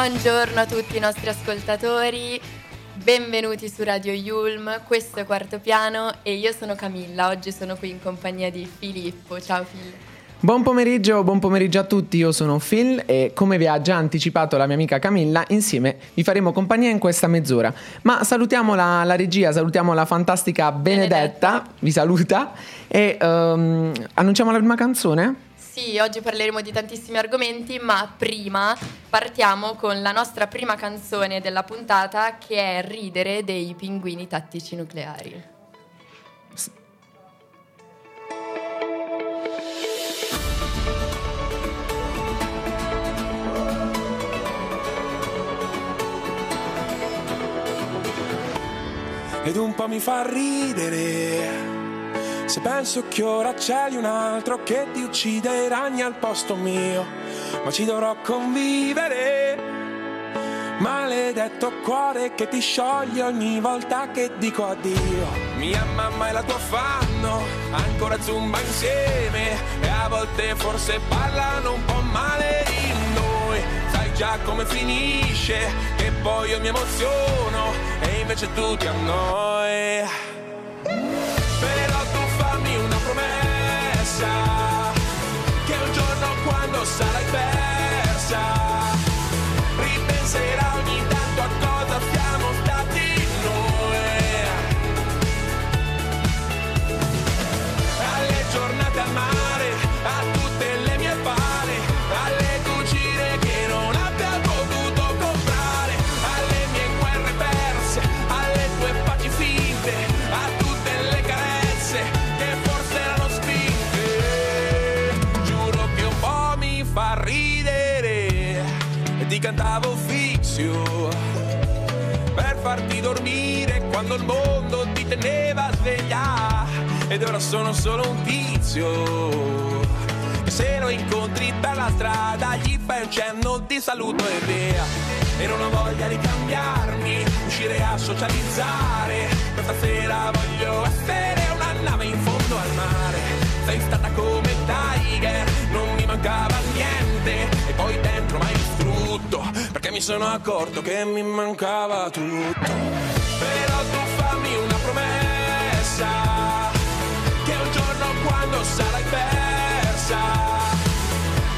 Buongiorno a tutti i nostri ascoltatori, benvenuti su Radio Yulm, questo è Quarto Piano e io sono Camilla, oggi sono qui in compagnia di Filippo, ciao Filippo. Buon pomeriggio, buon pomeriggio a tutti, io sono Phil e come vi ha già anticipato la mia amica Camilla, insieme vi faremo compagnia in questa mezz'ora. Ma salutiamo la, la regia, salutiamo la fantastica Benedetta, Benedetta. vi saluta e um, annunciamo la prima canzone? Sì, oggi parleremo di tantissimi argomenti, ma prima partiamo con la nostra prima canzone della puntata che è Ridere dei pinguini tattici nucleari. ed un po' mi fa ridere. Se penso che ora c'è un altro che ti uccide i ragni al posto mio, ma ci dovrò convivere. Maledetto cuore che ti scioglie ogni volta che dico addio. Mia mamma e la tua fanno ancora zumba insieme e a volte forse parlano un po' male di noi. Sai già come finisce, che poi io mi emoziono e invece tu ti annoi. Teneva sveglia ed ora sono solo un tizio. Che se lo incontri per la strada gli fai un cenno di saluto e via. E non ho voglia di cambiarmi uscire a socializzare. Questa sera voglio essere una nave in fondo al mare. Sei stata come Tiger non mi mancava niente. E poi dentro mai tutto, perché mi sono accorto che mi mancava tutto. Promessa, che un giorno quando sarai persa,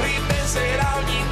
ripenserai ogni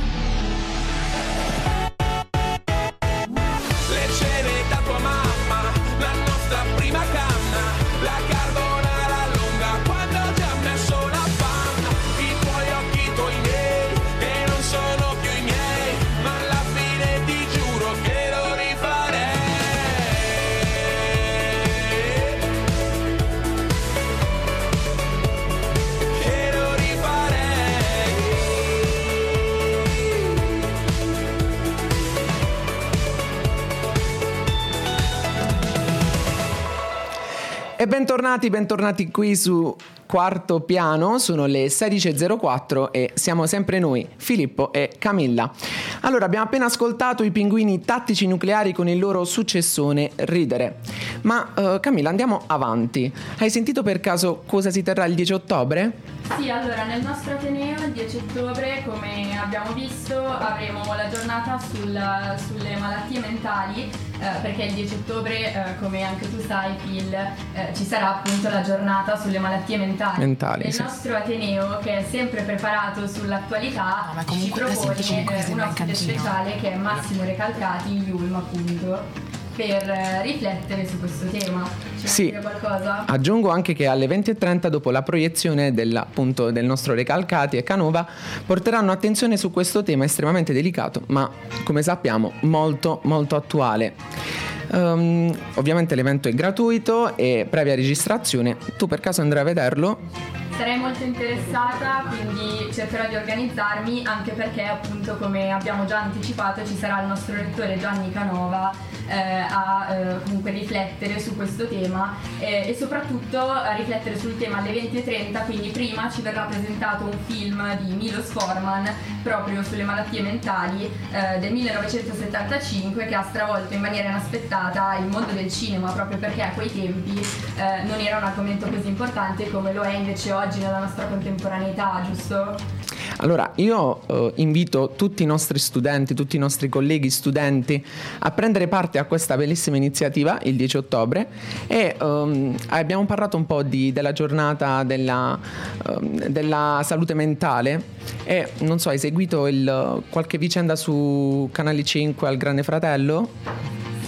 E bentornati, bentornati qui su Quarto Piano, sono le 16.04 e siamo sempre noi, Filippo e Camilla. Allora, abbiamo appena ascoltato i pinguini tattici nucleari con il loro successone Ridere. Ma eh, Camilla, andiamo avanti. Hai sentito per caso cosa si terrà il 10 ottobre? Sì, allora nel nostro Ateneo il 10 ottobre, come abbiamo visto, avremo la giornata sul- sulle malattie mentali, eh, perché il 10 ottobre, eh, come anche tu sai, Phil, eh, ci sarà appunto la giornata sulle malattie mentali. Mentali, il sì. nostro Ateneo, che è sempre preparato sull'attualità, No, ma ci comunque propone senti un in ospite speciale che è Massimo Recalcati, Yulm appunto, per eh, riflettere su questo tema. Ci Sì. Aggiungo anche che alle 20.30 dopo la proiezione del, appunto, del nostro Recalcati e Canova porteranno attenzione su questo tema estremamente delicato ma come sappiamo molto molto attuale. Um, ovviamente l'evento è gratuito e previa registrazione. Tu per caso andrai a vederlo? Sarei molto interessata, quindi cercherò di organizzarmi anche perché appunto come abbiamo già anticipato ci sarà il nostro rettore Gianni Canova a eh, comunque riflettere su questo tema eh, e soprattutto a riflettere sul tema alle 20.30, quindi prima ci verrà presentato un film di Milos Forman proprio sulle malattie mentali eh, del 1975 che ha stravolto in maniera inaspettata il mondo del cinema proprio perché a quei tempi eh, non era un argomento così importante come lo è invece oggi nella nostra contemporaneità, giusto? Allora, io eh, invito tutti i nostri studenti, tutti i nostri colleghi studenti a prendere parte a questa bellissima iniziativa il 10 ottobre e um, abbiamo parlato un po' di, della giornata della, um, della, salute mentale e non so, hai seguito il, qualche vicenda su Canale 5 al Grande Fratello?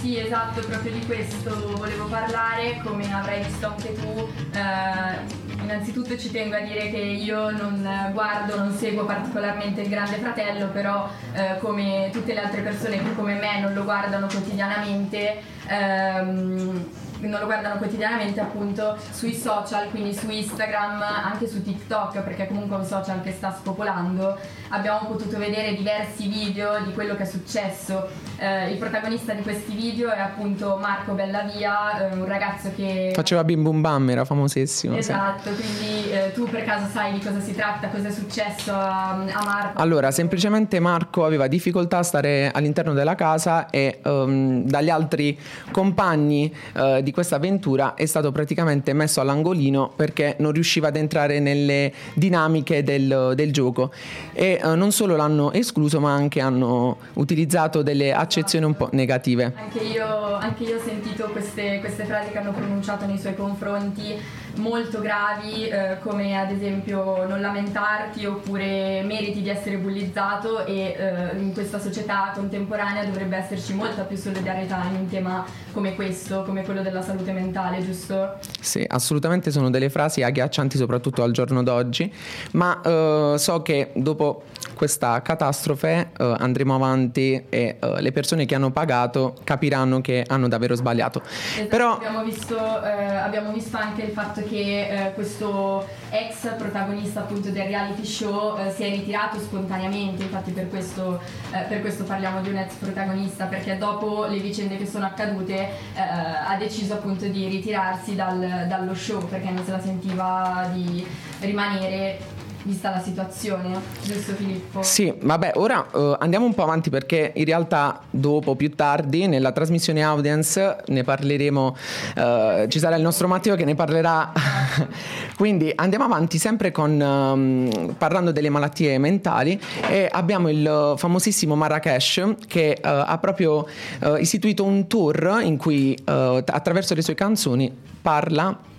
Sì, esatto, proprio di questo volevo parlare, come avrai visto anche tu. Eh, innanzitutto ci tengo a dire che io non guardo, non seguo particolarmente il Grande Fratello, però eh, come tutte le altre persone che come me non lo guardano quotidianamente, ehm, non lo guardano quotidianamente appunto sui social, quindi su Instagram, anche su TikTok, perché comunque è un social che sta spopolando, abbiamo potuto vedere diversi video di quello che è successo. Eh, il protagonista di questi video è appunto Marco Bellavia, eh, un ragazzo che... Faceva Bim Bum Bam, era famosissimo. Esatto, sì. quindi eh, tu per caso sai di cosa si tratta, cosa è successo a, a, Marco? Allora, semplicemente Marco aveva difficoltà a stare all'interno della casa e um, dagli altri compagni uh, di questa avventura è stato praticamente messo all'angolino perché non riusciva ad entrare nelle dinamiche del, del gioco e uh, non solo l'hanno escluso ma anche hanno utilizzato delle accezioni un po' negative. Anche io, anche io ho sentito queste, queste frasi che hanno pronunciato nei suoi confronti molto gravi eh, come ad esempio non lamentarti oppure meriti di essere bullizzato e eh, in questa società contemporanea dovrebbe esserci molta più solidarietà in un tema come questo, come quello della salute mentale, giusto? Sì, assolutamente sono delle frasi agghiaccianti soprattutto al giorno d'oggi, ma eh, so che dopo questa catastrofe eh, andremo avanti e eh, le persone che hanno pagato capiranno che hanno davvero sbagliato. Esatto, Però abbiamo visto, eh, abbiamo visto anche il fatto che eh, questo ex protagonista appunto del reality show eh, si è ritirato spontaneamente, infatti per questo, per questo, parliamo di un ex protagonista, perché dopo le vicende che sono accadute ha deciso appunto di ritirarsi dal, dallo show perché non se la sentiva di rimanere vista la situazione, giusto Filippo? Sì, vabbè, ora uh, andiamo un po' avanti perché in realtà dopo, più tardi, nella trasmissione audience ne parleremo, uh, ci sarà il nostro Matteo che ne parlerà, quindi andiamo avanti sempre con, um, parlando delle malattie mentali e abbiamo il famosissimo Marrakesh che uh, ha proprio istituito un tour in cui attraverso le sue canzoni parla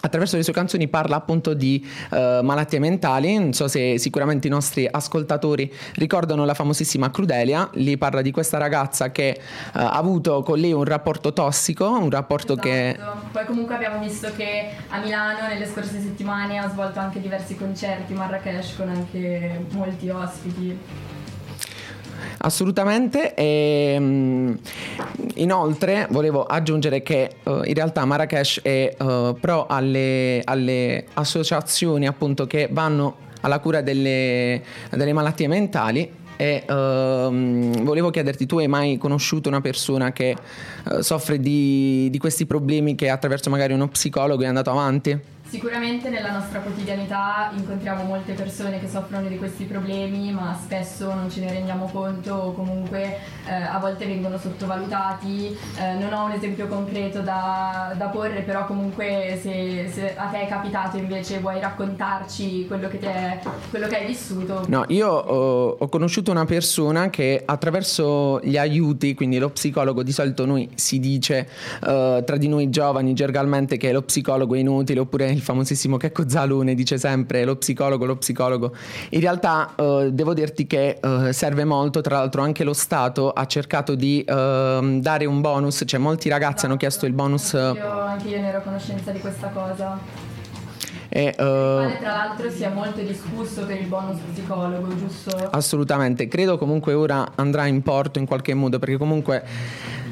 attraverso le sue canzoni parla appunto di uh, malattie mentali, non so se sicuramente i nostri ascoltatori ricordano la famosissima Crudelia, lì parla di questa ragazza che uh, ha avuto con lei un rapporto tossico, un rapporto esatto. che... Poi comunque abbiamo visto che a Milano nelle scorse settimane ha svolto anche diversi concerti, Marrakesh con anche molti ospiti. Assolutamente. E, ehm, inoltre volevo aggiungere che uh, in realtà Marrakesh è uh, pro alle, alle, associazioni appunto che vanno alla cura delle, delle malattie mentali e uh, volevo chiederti, tu hai mai conosciuto una persona che uh, soffre di, di, questi problemi che attraverso magari uno psicologo è andato avanti? Sicuramente nella nostra quotidianità incontriamo molte persone che soffrono di questi problemi, ma spesso non ce ne rendiamo conto o comunque eh, a volte vengono sottovalutati. Eh, non ho un esempio concreto da, da porre, però comunque se, se, a te è capitato invece vuoi raccontarci quello che, è, quello che hai vissuto. No, io ho, ho conosciuto una persona che attraverso gli aiuti, quindi lo psicologo, di solito noi si dice uh, tra di noi giovani gergalmente che lo psicologo è inutile oppure il famosissimo Checco Zalone dice sempre lo psicologo, lo psicologo. In realtà uh, devo dirti che uh, serve molto, tra l'altro anche lo Stato ha cercato di uh, dare un bonus, cioè molti ragazzi esatto. hanno chiesto il bonus. Anche io, anche io ne ero a conoscenza di questa cosa. E, uh, tra l'altro sia molto discusso per il bonus psicologo, giusto? Assolutamente, credo comunque ora andrà in porto in qualche modo perché comunque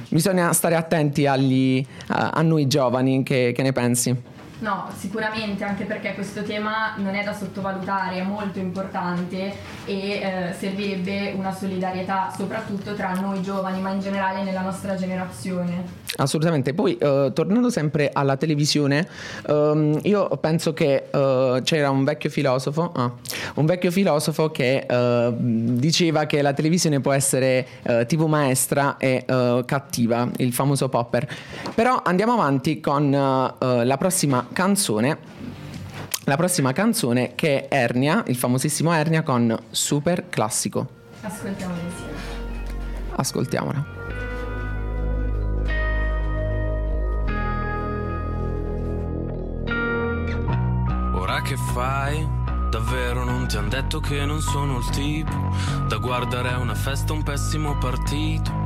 bisogna stare attenti agli, a, a, noi giovani, che, che ne pensi? No, sicuramente, anche perché questo tema non è da sottovalutare, è molto importante e eh, servirebbe una solidarietà soprattutto tra noi giovani, ma in generale nella nostra generazione. Assolutamente, poi uh, tornando sempre alla televisione, um, io penso che uh, c'era un vecchio filosofo, ah, un vecchio filosofo che uh, diceva che la televisione può essere TV maestra e cattiva, il famoso Popper. Però andiamo avanti con la prossima canzone. La prossima canzone che è Ernia, il famosissimo Ernia con Super Classico. Ascoltiamola insieme. Ascoltiamola. Ora che fai? Davvero non ti han detto che non sono il tipo da guardare a una festa un pessimo partito.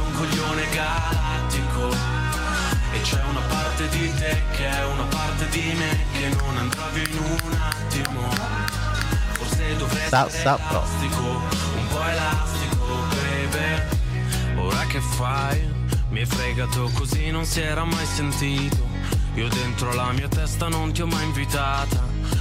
un coglione galattico. E c'è una parte di te che è una parte di me che non andrà via in un attimo. Forse dovrei sa, sa, elastico, un po' elastico, baby. Ora che fai? Mi hai fregato così non si era mai sentito. Io dentro la mia testa non ti ho mai invitata.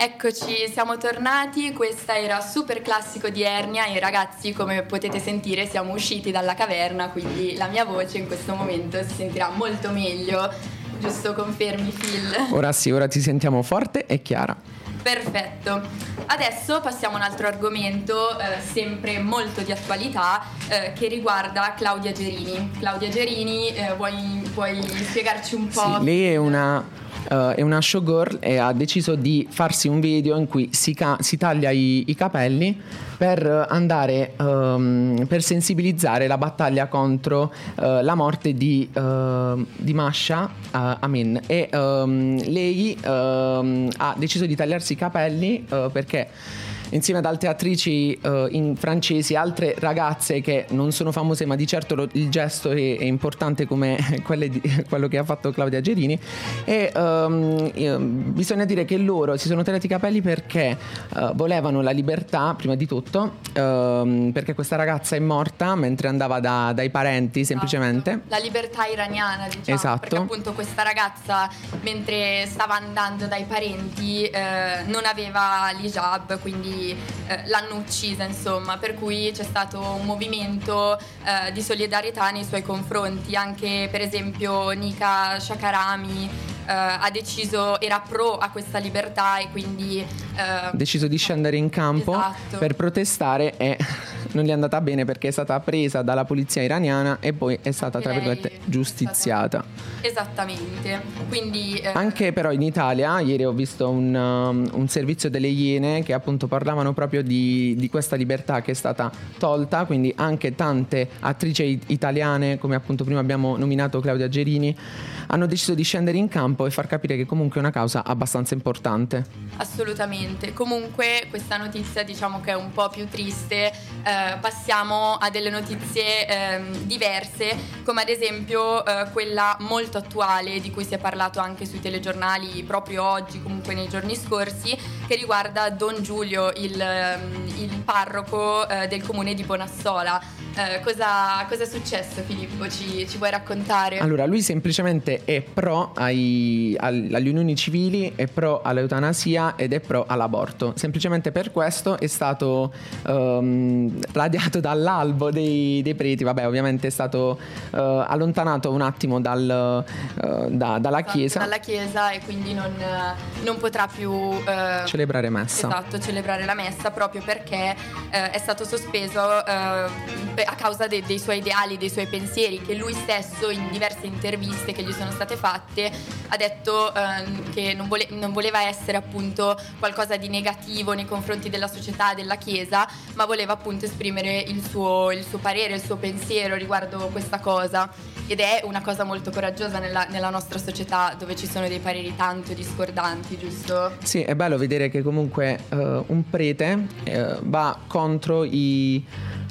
Eccoci, siamo tornati, questa era Super Classico di Ernia e ragazzi come potete sentire siamo usciti dalla caverna quindi la mia voce in questo momento si sentirà molto meglio, giusto confermi Phil? Ora sì, ora ti sentiamo forte e chiara. Perfetto, adesso passiamo a un altro argomento eh, sempre molto di attualità eh, che riguarda Claudia Gerini. Claudia Gerini, eh, vuoi, vuoi, spiegarci un po'? Sì, lei è una uh, è una showgirl e ha deciso di farsi un video in cui si, ca- si taglia i-, i, capelli per andare um, per sensibilizzare la battaglia contro uh, la morte di, uh, di Masha Amin. E um, lei um, ha deciso di tagliarsi i capelli perché insieme ad altre attrici uh, in francesi, altre ragazze che non sono famose, ma di certo lo, il gesto è, è importante come di, quello che ha fatto Claudia Gerini. E um, bisogna dire che loro si sono tagliati i capelli perché uh, volevano la libertà, prima di tutto, um, perché questa ragazza è morta mentre andava da, dai parenti esatto. semplicemente. La libertà iraniana, diciamo. Esatto. Perché appunto questa ragazza, mentre stava andando dai parenti, eh, non aveva l'hijab, quindi eh, l'hanno uccisa, insomma, per cui c'è stato un movimento eh, di solidarietà nei suoi confronti, anche per esempio Nika Shakarami Uh, ha deciso, era pro a questa libertà e quindi... Ha deciso di scendere in campo esatto. per protestare e non gli è andata bene perché è stata presa dalla polizia iraniana e poi è stata, tra virgolette, giustiziata. Esattamente. Quindi eh, Anche però in Italia, ieri ho visto un, um, un servizio delle Iene che appunto parlavano proprio di, di questa libertà che è stata tolta, quindi anche tante attrici it- italiane, come appunto prima abbiamo nominato Claudia Gerini, hanno deciso di scendere in campo e far capire che comunque è una causa abbastanza importante. Assolutamente. Comunque questa notizia diciamo che è un po' più triste. Eh, passiamo a delle notizie ehm, diverse, come ad esempio eh, quella molto attuale di cui si è parlato anche sui telegiornali proprio oggi, comunque nei giorni scorsi, che riguarda Don Giulio, il, ehm, il parroco eh, del comune di Bonassola. Eh, cosa, cosa è successo Filippo? Ci, ci vuoi raccontare? Allora, lui semplicemente è pro ai- al- alle unioni civili, è pro all'eutanasia ed è pro all'aborto. Semplicemente per questo è stato ehm, radiato dall'albo dei, dei preti. Vabbè, ovviamente è stato eh, allontanato un attimo dal, eh, da- dalla chiesa. Dalla chiesa e quindi non, non potrà più eh, Celebrare messa. Esatto, celebrare la messa proprio perché è stato sospeso pe- a causa de- dei suoi ideali, dei suoi pensieri, che lui stesso in diverse interviste che gli sono state fatte ha detto ehm, che non, vole- non voleva essere appunto qualcosa di negativo nei confronti della società, della Chiesa, ma voleva appunto esprimere il suo, il suo parere, il suo pensiero riguardo questa cosa. Ed è una cosa molto coraggiosa nella, nella nostra società dove ci sono dei pareri tanto discordanti, giusto? Sì, è bello vedere che comunque eh, un prete eh, va contro, i,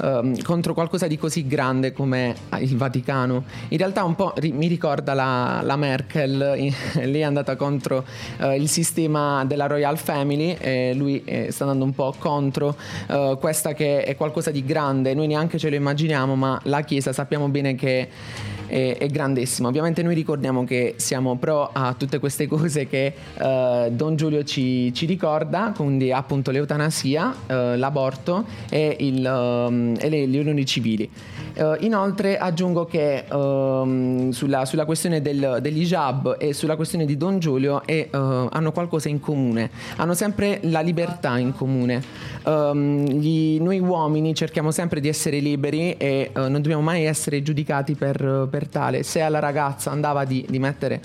ehm, contro qualcosa di così grande come il Vaticano. In realtà un po' ri- mi ricorda la, la Merkel, lei è andata contro eh, il sistema della Royal Family e lui eh, sta andando un po' contro eh, questa che è qualcosa di grande, noi neanche ce lo immaginiamo, ma la Chiesa sappiamo bene che è, è grandissima. Ovviamente noi ricordiamo che siamo pro a tutte queste cose che eh, Don Giulio ci, ci ricorda, quindi appunto l'eutanasia, l'aborto e, il, ehm, e le, le unioni civili. Eh, inoltre aggiungo che ehm, sulla, sulla questione del, dell'hijab e sulla questione di Don Giulio eh, eh, hanno qualcosa in comune, hanno sempre la libertà in comune. Ehm, gli- noi uomini cerchiamo sempre di essere liberi e eh, non dobbiamo mai essere giudicati per, per tale. Se alla ragazza andava di, di mettere,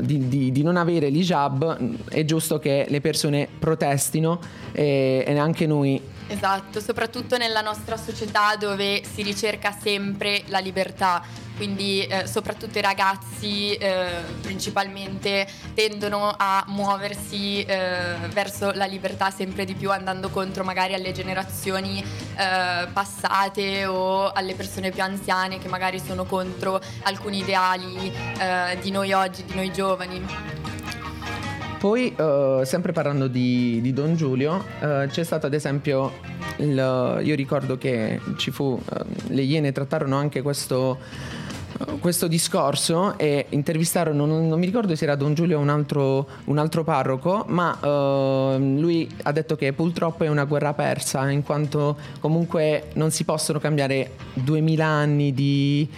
di, di- di non avere l'hijab, è giusto che le persone protestino e, e anche noi Esatto, soprattutto nella nostra società dove si ricerca sempre la libertà, quindi eh, soprattutto i ragazzi eh, principalmente tendono a muoversi eh, verso la libertà sempre di più andando contro magari alle generazioni eh, passate o alle persone più anziane che magari sono contro alcuni ideali eh, di noi oggi, di noi giovani. Poi, eh, sempre parlando di, di Don Giulio, eh, c'è stato ad esempio, il- io ricordo che ci fu, eh, le Iene trattarono anche questo, questo discorso e intervistarono, non, non mi ricordo se era Don Giulio o un altro, un altro parroco, ma eh, lui ha detto che purtroppo è una guerra persa, in quanto comunque non si possono cambiare 2000 anni di,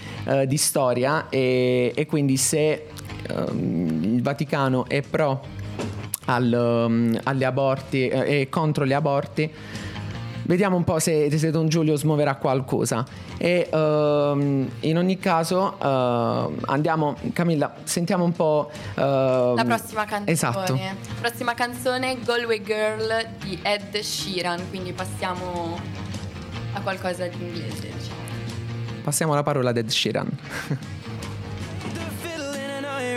di storia e, e quindi se ehm, il Vaticano è pro al, um, agli aborti eh, e contro gli aborti. Vediamo un po' se, se Don Giulio smuoverà qualcosa. E um, in ogni caso uh, andiamo, Camilla, sentiamo un po'. uh, La prossima canzone. Esatto. Prossima canzone Galway Girl di Ed Sheeran, quindi passiamo a qualcosa di inglese. diciamo. Passiamo la parola ad Ed Sheeran.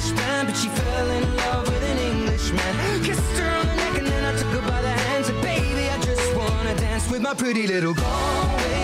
fiddle in an Irish band, but she fell in love with an Englishman. Kissed her on the neck and then I took her by the hands. And baby, I just wanna dance with my pretty little Galway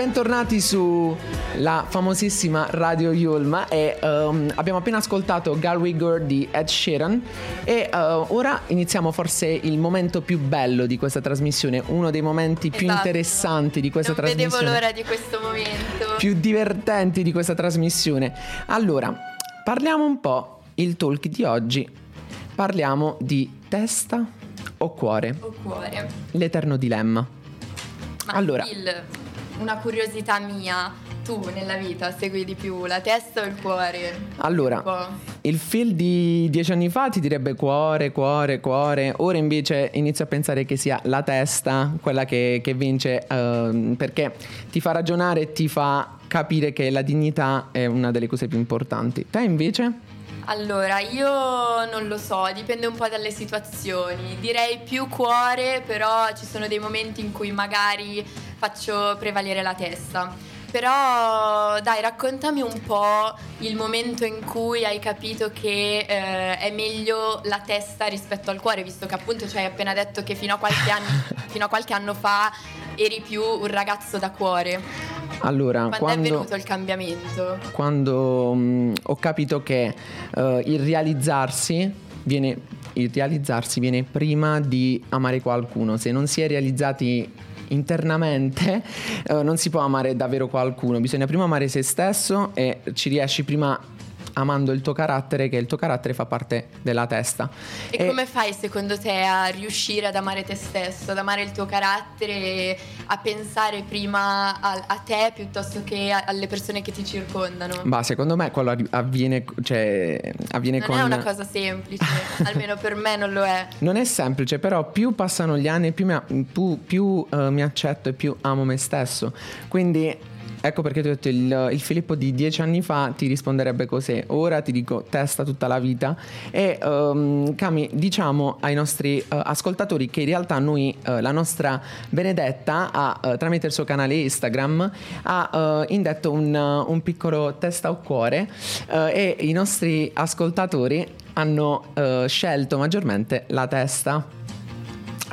Bentornati su la famosissima Radio Yulma e ehm, abbiamo appena ascoltato Galway Girl di Ed Sheeran e eh, ora iniziamo forse il momento più bello di questa trasmissione, uno dei momenti più Esatto. interessanti di questa non vedevo trasmissione. l'ora di questo momento. più divertenti di questa trasmissione. Allora, parliamo un po' il talk di oggi. Parliamo di testa o cuore, O cuore. l'eterno dilemma. Ma Allora. Phil, una curiosità mia, tu nella vita segui di più la testa o il cuore? Allora, il film di dieci anni fa ti direbbe cuore, cuore, cuore. Ora invece inizio a pensare che sia la testa quella che, che vince ehm, perché ti fa ragionare e ti fa capire che la dignità è una delle cose più importanti. Te invece? Allora, io non lo so, dipende un po' dalle situazioni. Direi più cuore, però ci sono dei momenti in cui magari faccio prevalere la testa. Però dai, raccontami un po' il momento in cui hai capito che eh, è meglio la testa rispetto al cuore, visto che appunto ci hai appena detto che fino a qualche anno, fino a qualche anno fa eri più un ragazzo da cuore. Allora, Quando, è quando, venuto il cambiamento? quando mm, ho capito che eh, il realizzarsi viene il realizzarsi viene prima di amare qualcuno. Se non si è realizzati internamente eh, non si può amare davvero qualcuno, bisogna prima amare se stesso e ci riesci prima amando il tuo carattere che il tuo carattere fa parte della testa. E, come fai secondo te a riuscire ad amare te stesso, ad amare il tuo carattere, e a pensare prima a, a te piuttosto che a- alle persone che ti circondano? Bah, secondo me quello avviene, cioè, avviene non con... è una cosa semplice, almeno per me non lo è. Non è semplice, però più passano gli anni, più mi, più- più, eh, mi accetto e più amo me stesso. Quindi ecco perché ti ho detto il, il Filippo di dieci anni fa ti risponderebbe così. Ora ti dico testa tutta la vita. E ehm, Cami, diciamo ai nostri eh, ascoltatori che in realtà noi, eh, la nostra Benedetta, ha, eh, tramite il suo canale Instagram, ha indetto un, un piccolo testa o cuore e i nostri ascoltatori hanno scelto maggiormente la testa.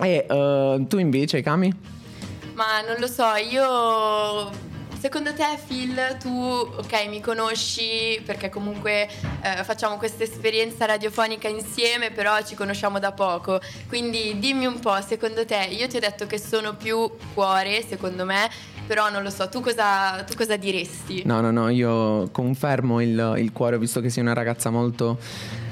E tu invece, Cami? Ma non lo so, io... Secondo te Phil, tu ok mi conosci perché comunque eh, facciamo questa esperienza radiofonica insieme però ci conosciamo da poco quindi dimmi un po' secondo te io ti ho detto che sono più cuore secondo me però non lo so tu cosa, tu cosa diresti? No, no, no, io confermo il, il cuore, visto che sei una ragazza molto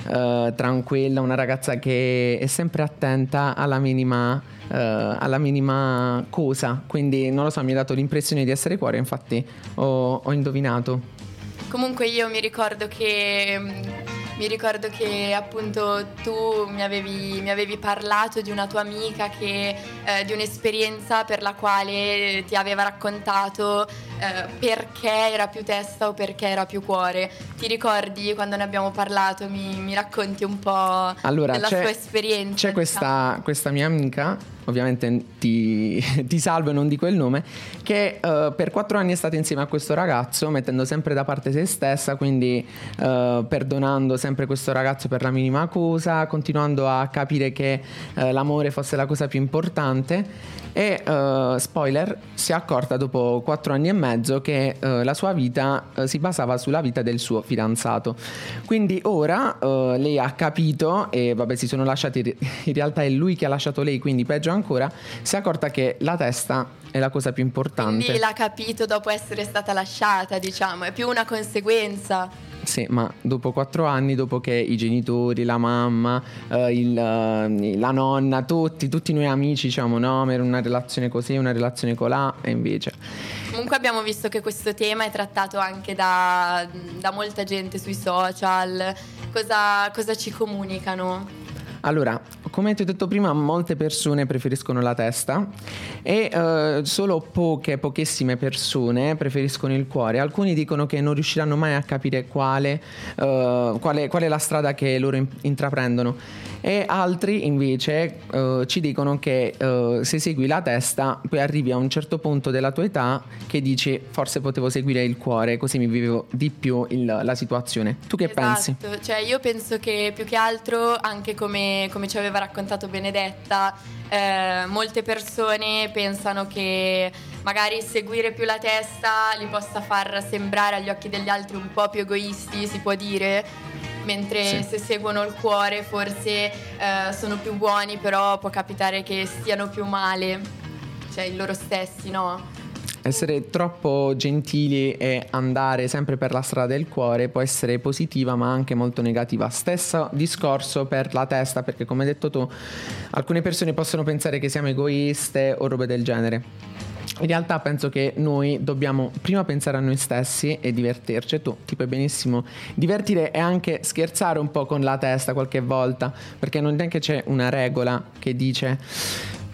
eh, tranquilla, una ragazza che è sempre attenta alla minima, alla minima cosa. Quindi non lo so, mi ha dato l'impressione di essere cuore, infatti ho, ho indovinato. Comunque io mi ricordo che mm, mi ricordo che appunto tu mi avevi, mi avevi parlato di una tua amica che, eh, di un'esperienza per la quale ti aveva raccontato eh, perché era più testa o perché era più cuore. Ti ricordi quando ne abbiamo parlato? Mi, mi racconti un po' allora, della sua esperienza? C'è diciamo. questa, questa mia amica ovviamente ti, ti, salvo e non dico il nome, che uh, per quattro anni è stata insieme a questo ragazzo, mettendo sempre da parte se stessa, quindi uh, perdonando sempre questo ragazzo per la minima cosa, continuando a capire che uh, l'amore fosse la cosa più importante e spoiler si è accorta dopo quattro anni e mezzo che la sua vita si basava sulla vita del suo fidanzato. Quindi ora lei ha capito e vabbè si sono lasciati, in realtà è lui che ha lasciato lei, quindi peggio ancora, si è accorta che la testa è la cosa più importante. Quindi l'ha capito dopo essere stata lasciata, diciamo, è più una conseguenza. Sì, ma dopo quattro anni, dopo che i genitori, la mamma, eh, il, eh, la nonna, tutti, tutti noi amici diciamo no, era una relazione così, una relazione colà e invece... Comunque abbiamo visto che questo tema è trattato anche da, da molta gente sui social. Cosa, cosa ci comunicano? Allora, come ti ho detto prima, molte persone preferiscono la testa e uh, solo poche, pochissime persone preferiscono il cuore. Alcuni dicono che non riusciranno mai a capire quale, uh, quale, qual è la strada che loro intraprendono e altri invece uh, ci dicono che uh, se segui la testa poi arrivi a un certo punto della tua età che dici forse potevo seguire il cuore così mi vivevo di più il, la situazione. Tu che esatto. pensi? Cioè io penso che più che altro anche come, come ci aveva raccontato Benedetta eh, molte persone pensano che magari seguire più la testa li possa far sembrare agli occhi degli altri un po' più egoisti, si può dire, mentre sì. se seguono il cuore forse eh, sono più buoni, però può capitare che stiano più male, cioè in loro stessi, no? Essere troppo gentili e andare sempre per la strada del cuore può essere positiva ma anche molto negativa. Stesso discorso per la testa perché come hai detto tu alcune persone possono pensare che siamo egoiste o robe del genere. In realtà penso che noi dobbiamo prima pensare a noi stessi e divertirci. Tu ti puoi benissimo divertire e anche scherzare un po' con la testa qualche volta, perché non è che c'è una regola che dice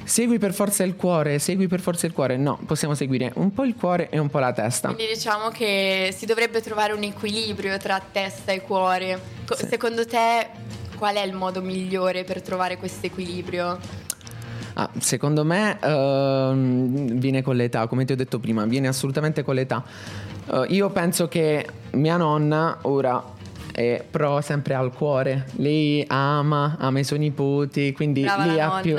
segui per forza il cuore, segui per forza il cuore. No, possiamo seguire un po' il cuore e un po' la testa. Quindi diciamo che si dovrebbe trovare un equilibrio tra testa e cuore. Sì. Secondo te qual è il modo migliore per trovare questo equilibrio? Ah, secondo me uh, viene con l'età, come ti ho detto prima, viene assolutamente con l'età. Uh, io penso che mia nonna ora è pro sempre al cuore. Lei ama, ama i suoi nipoti, quindi Brava lei ha più,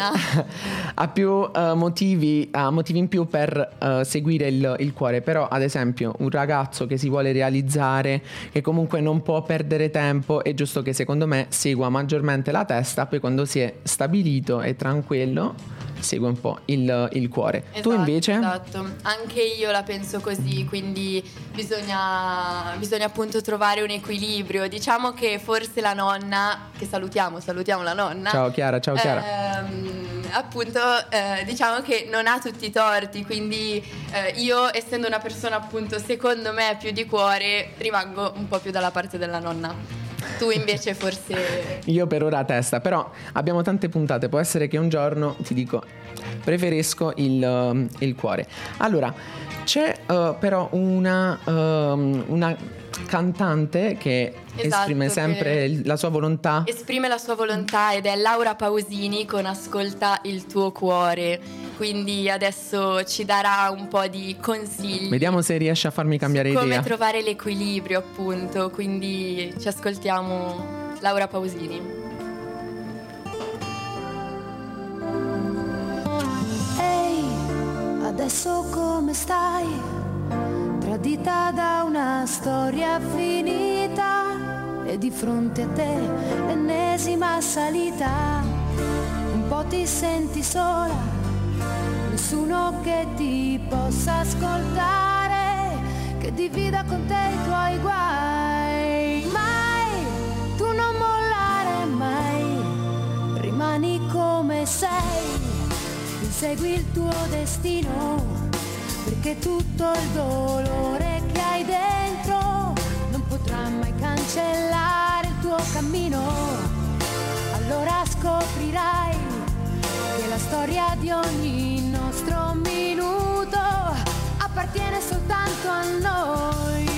ha più, uh, motivi, uh, motivi, in più per uh, seguire il, il, cuore. Però, ad esempio, un ragazzo che si vuole realizzare, che comunque non può perdere tempo, è giusto che secondo me segua maggiormente la testa, poi quando si è stabilito e tranquillo segue un po' il, il cuore. Esatto, tu invece? Esatto, anche io la penso così, quindi bisogna, bisogna, appunto trovare un equilibrio. Diciamo che forse la nonna, che salutiamo, salutiamo la nonna. Ciao Chiara, ciao Chiara. Ehm, appunto, eh, diciamo che non ha tutti i torti, quindi eh, io essendo una persona appunto secondo me più di cuore, rimango un po' più dalla parte della nonna. Tu invece forse... Io per ora a testa, però abbiamo tante puntate, può essere che un giorno ti dico preferisco il, um, il cuore. Allora, c'è uh, però una, um, una cantante che esatto, esprime sempre che la sua volontà. Esprime la sua volontà ed è Laura Pausini con Ascolta il tuo cuore. Quindi adesso ci darà un po' di consigli. Vediamo se riesce a farmi cambiare idea. Come trovare l'equilibrio, appunto. Quindi ci ascoltiamo Laura Pausini. Ehi, adesso come stai? Tradita da una storia finita e di fronte a te l'ennesima salita. Un po' ti senti sola, nessuno che ti possa ascoltare, che divida con te i tuoi guai. Mai, tu non mollare mai, rimani come sei, insegui il tuo destino perché tutto il dolore che hai dentro non potrà mai cancellare il tuo cammino allora scoprirai che la storia di ogni nostro minuto appartiene soltanto a noi.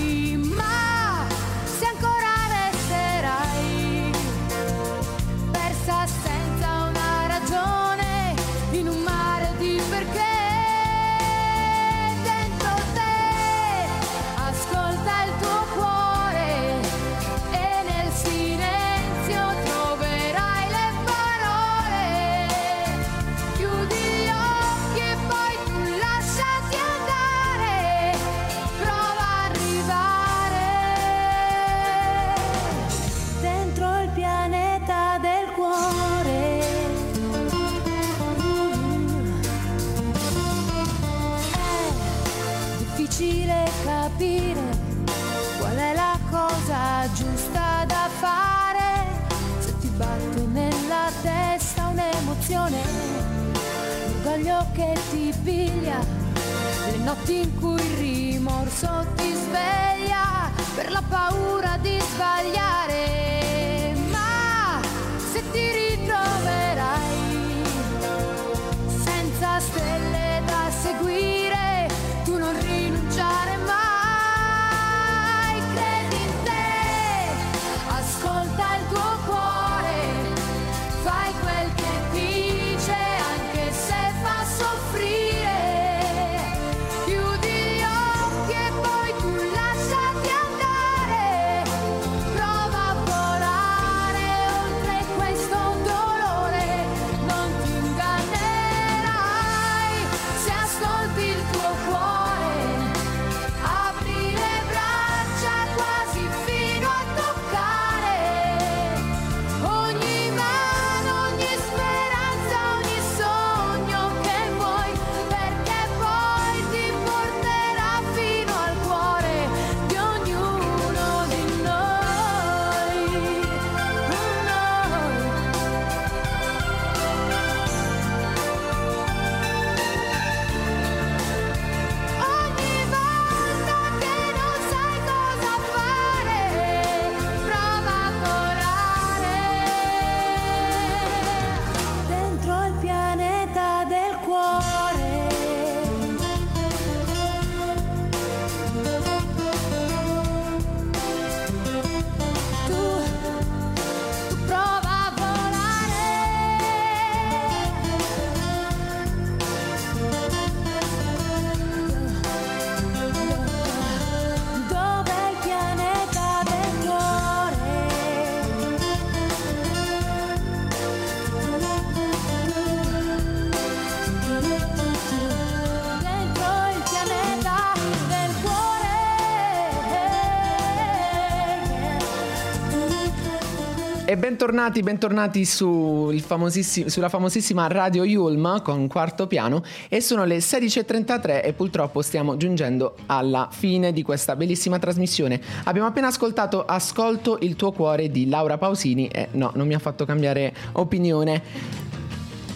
Bentornati, bentornati sul famosissi- sulla famosissima Radio Yulm con quarto piano e sono le 16.33 e purtroppo stiamo giungendo alla fine di questa bellissima trasmissione. Abbiamo appena ascoltato Ascolto il tuo cuore di Laura Pausini e no, non mi ha fatto cambiare opinione.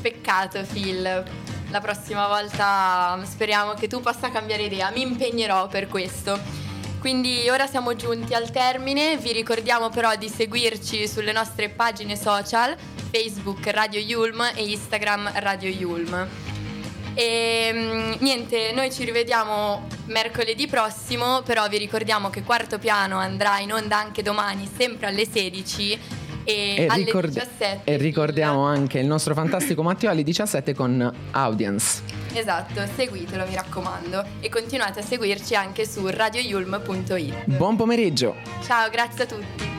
Peccato Phil. La prossima volta speriamo che tu possa cambiare idea, mi impegnerò per questo. Quindi ora siamo giunti al termine, vi ricordiamo però di seguirci sulle nostre pagine social, Facebook Radio Yulm e Instagram Radio Yulm. E mm, niente, noi ci rivediamo mercoledì prossimo, però vi ricordiamo che Quarto Piano andrà in onda anche domani, sempre alle 16 e, E, alle ricord- 17. e ricordiamo anche il nostro fantastico Matteo alle 17 con Audience. Esatto, seguitelo mi raccomando e continuate a seguirci anche su radioyulm.it. Buon pomeriggio! Ciao, grazie a tutti.